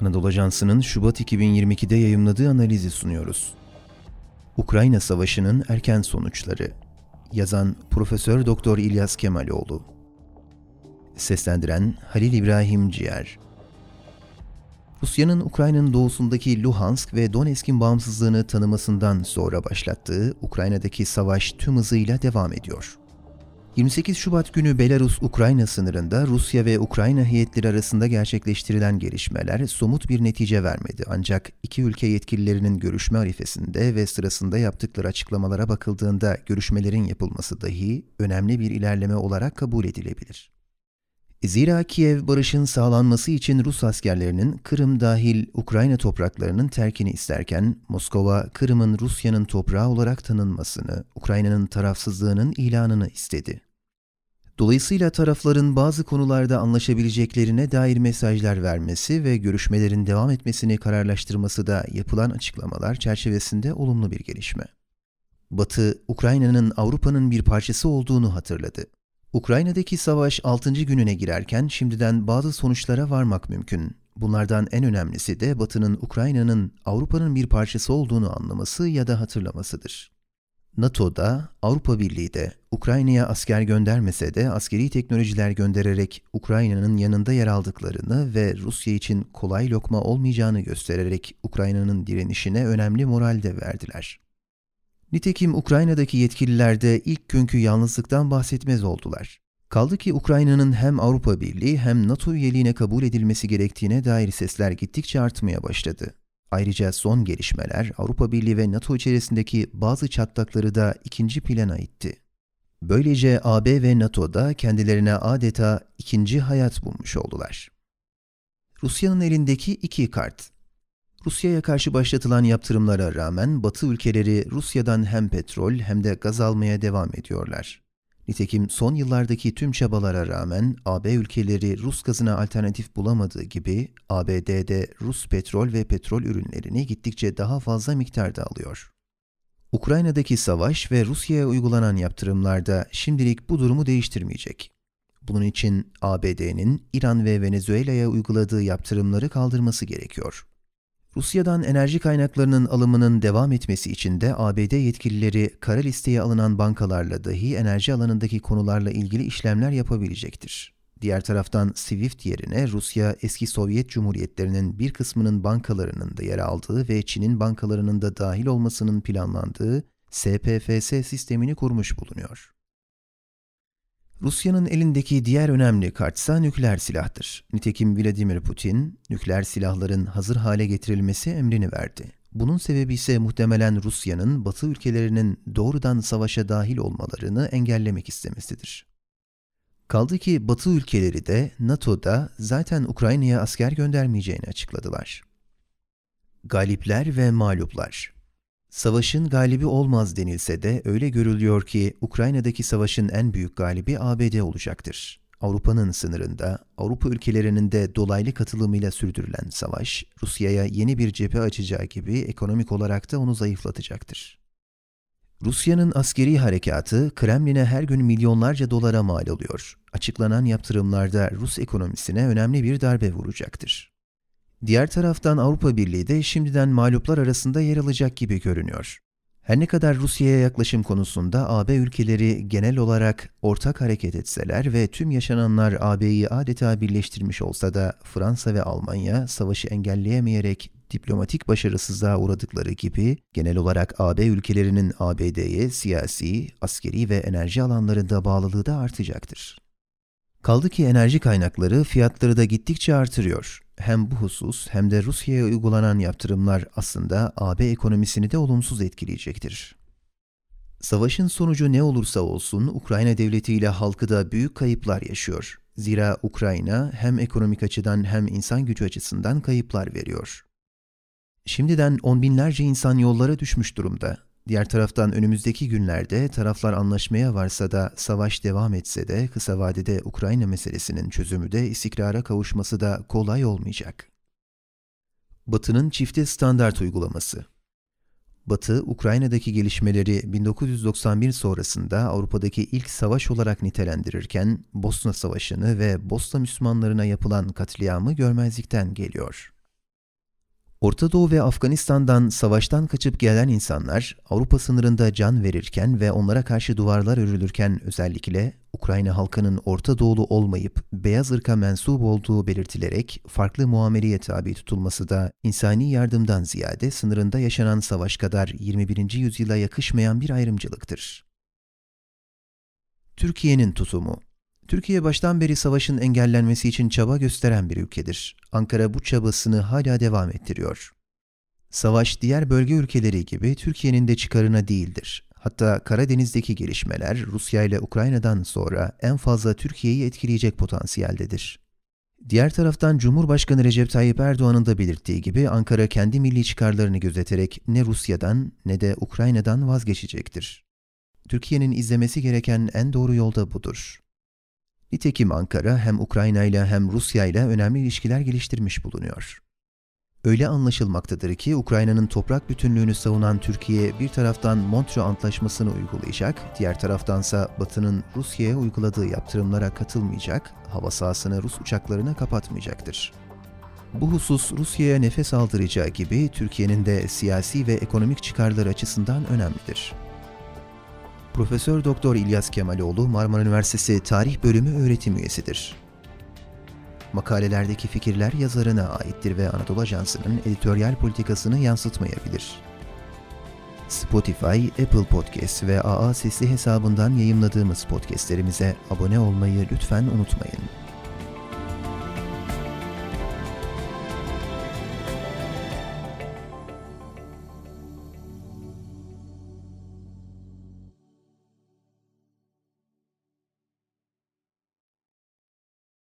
Anadolu Ajansı'nın Şubat 2022'de yayımladığı analizi sunuyoruz. Ukrayna Savaşı'nın erken sonuçları. Yazan Profesör Doktor İlyas Kemaloğlu. Seslendiren Halil İbrahim Ciğer. Rusya'nın Ukrayna'nın doğusundaki Luhansk ve Donetsk'in bağımsızlığını tanımasından sonra başlattığı Ukrayna'daki savaş tüm hızıyla devam ediyor. 28 Şubat günü Belarus-Ukrayna sınırında Rusya ve Ukrayna heyetleri arasında gerçekleştirilen gelişmeler somut bir netice vermedi. Ancak iki ülke yetkililerinin görüşme arifesinde ve sırasında yaptıkları açıklamalara bakıldığında görüşmelerin yapılması dahi önemli bir ilerleme olarak kabul edilebilir. Zira Kiev barışın sağlanması için Rus askerlerinin Kırım dahil Ukrayna topraklarının terkini isterken Moskova, Kırım'ın Rusya'nın toprağı olarak tanınmasını, Ukrayna'nın tarafsızlığının ilanını istedi. Dolayısıyla tarafların bazı konularda anlaşabileceklerine dair mesajlar vermesi ve görüşmelerin devam etmesini kararlaştırması da yapılan açıklamalar çerçevesinde olumlu bir gelişme. Batı, Ukrayna'nın Avrupa'nın bir parçası olduğunu hatırladı. Ukrayna'daki savaş 6. gününe girerken şimdiden bazı sonuçlara varmak mümkün. Bunlardan en önemlisi de Batı'nın Ukrayna'nın Avrupa'nın bir parçası olduğunu anlaması ya da hatırlamasıdır. NATO'da, Avrupa Birliği de Ukrayna'ya asker göndermese de askeri teknolojiler göndererek Ukrayna'nın yanında yer aldıklarını ve Rusya için kolay lokma olmayacağını göstererek Ukrayna'nın direnişine önemli moral de verdiler. Nitekim Ukrayna'daki yetkililer de ilk günkü yalnızlıktan bahsetmez oldular. Kaldı ki Ukrayna'nın hem Avrupa Birliği hem NATO üyeliğine kabul edilmesi gerektiğine dair sesler gittikçe artmaya başladı. Ayrıca son gelişmeler Avrupa Birliği ve NATO içerisindeki bazı çatlakları da ikinci plana itti. Böylece AB ve NATO'da kendilerine adeta ikinci hayat bulmuş oldular. Rusya'nın elindeki iki kart. Rusya'ya karşı başlatılan yaptırımlara rağmen Batı ülkeleri Rusya'dan hem petrol hem de gaz almaya devam ediyorlar. Nitekim son yıllardaki tüm çabalara rağmen AB ülkeleri Rus gazına alternatif bulamadığı gibi ABD'de Rus petrol ve petrol ürünlerini gittikçe daha fazla miktarda alıyor. Ukrayna'daki savaş ve Rusya'ya uygulanan yaptırımlar da şimdilik bu durumu değiştirmeyecek. Bunun için ABD'nin İran ve Venezuela'ya uyguladığı yaptırımları kaldırması gerekiyor. Rusya'dan enerji kaynaklarının alımının devam etmesi için de ABD yetkilileri kara listeye alınan bankalarla dahi enerji alanındaki konularla ilgili işlemler yapabilecektir. Diğer taraftan SWIFT yerine Rusya eski Sovyet Cumhuriyetlerinin bir kısmının bankalarının da yer aldığı ve Çin'in bankalarının da dahil olmasının planlandığı SPFS sistemini kurmuş bulunuyor. Rusya'nın elindeki diğer önemli kartsa nükleer silahtır. Nitekim Vladimir Putin, nükleer silahların hazır hale getirilmesi emrini verdi. Bunun sebebi ise muhtemelen Rusya'nın Batı ülkelerinin doğrudan savaşa dahil olmalarını engellemek istemesidir. Kaldı ki Batı ülkeleri de NATO'da zaten Ukrayna'ya asker göndermeyeceğini açıkladılar. Galipler ve mağluplar Savaşın galibi olmaz denilse de öyle görülüyor ki Ukrayna'daki savaşın en büyük galibi ABD olacaktır. Avrupa'nın sınırında, Avrupa ülkelerinin de dolaylı katılımıyla sürdürülen savaş, Rusya'ya yeni bir cephe açacağı gibi ekonomik olarak da onu zayıflatacaktır. Rusya'nın askeri harekatı Kremlin'e her gün milyonlarca dolara mal oluyor. Açıklanan yaptırımlarda Rus ekonomisine önemli bir darbe vuracaktır. Diğer taraftan Avrupa Birliği de şimdiden mağluplar arasında yer alacak gibi görünüyor. Her ne kadar Rusya'ya yaklaşım konusunda AB ülkeleri genel olarak ortak hareket etseler ve tüm yaşananlar AB'yi adeta birleştirmiş olsa da Fransa ve Almanya savaşı engelleyemeyerek diplomatik başarısızlığa uğradıkları gibi genel olarak AB ülkelerinin ABD'ye siyasi, askeri ve enerji alanlarında bağlılığı da artacaktır. Kaldı ki enerji kaynakları fiyatları da gittikçe artırıyor. Hem bu husus hem de Rusya'ya uygulanan yaptırımlar aslında AB ekonomisini de olumsuz etkileyecektir. Savaşın sonucu ne olursa olsun Ukrayna devleti ile halkı da büyük kayıplar yaşıyor. Zira Ukrayna hem ekonomik açıdan hem insan gücü açısından kayıplar veriyor. Şimdiden on binlerce insan yollara düşmüş durumda. Diğer taraftan önümüzdeki günlerde taraflar anlaşmaya varsa da savaş devam etse de kısa vadede Ukrayna meselesinin çözümü de istikrara kavuşması da kolay olmayacak. Batı'nın çifte standart uygulaması Batı, Ukrayna'daki gelişmeleri 1991 sonrasında Avrupa'daki ilk savaş olarak nitelendirirken, Bosna Savaşı'nı ve Bosna Müslümanlarına yapılan katliamı görmezlikten geliyor. Orta Doğu ve Afganistan'dan savaştan kaçıp gelen insanlar Avrupa sınırında can verirken ve onlara karşı duvarlar örülürken özellikle Ukrayna halkının Orta Doğulu olmayıp beyaz ırka mensup olduğu belirtilerek farklı muameleye tabi tutulması da insani yardımdan ziyade sınırında yaşanan savaş kadar 21. yüzyıla yakışmayan bir ayrımcılıktır. Türkiye'nin tutumu Türkiye baştan beri savaşın engellenmesi için çaba gösteren bir ülkedir. Ankara bu çabasını hala devam ettiriyor. Savaş diğer bölge ülkeleri gibi Türkiye'nin de çıkarına değildir. Hatta Karadeniz'deki gelişmeler Rusya ile Ukrayna'dan sonra en fazla Türkiye'yi etkileyecek potansiyeldedir. Diğer taraftan Cumhurbaşkanı Recep Tayyip Erdoğan'ın da belirttiği gibi Ankara kendi milli çıkarlarını gözeterek ne Rusya'dan ne de Ukrayna'dan vazgeçecektir. Türkiye'nin izlemesi gereken en doğru yolda budur. Nitekim Ankara hem Ukrayna ile hem Rusya ile önemli ilişkiler geliştirmiş bulunuyor. Öyle anlaşılmaktadır ki Ukrayna'nın toprak bütünlüğünü savunan Türkiye bir taraftan Montreux Antlaşması'nı uygulayacak, diğer taraftansa Batı'nın Rusya'ya uyguladığı yaptırımlara katılmayacak, hava sahasını Rus uçaklarına kapatmayacaktır. Bu husus Rusya'ya nefes aldıracağı gibi Türkiye'nin de siyasi ve ekonomik çıkarları açısından önemlidir. Profesör Doktor İlyas Kemaloğlu Marmara Üniversitesi Tarih Bölümü öğretim üyesidir. Makalelerdeki fikirler yazarına aittir ve Anadolu Ajansı'nın editoryal politikasını yansıtmayabilir. Spotify, Apple Podcast ve AA Sesli hesabından yayımladığımız podcastlerimize abone olmayı lütfen unutmayın.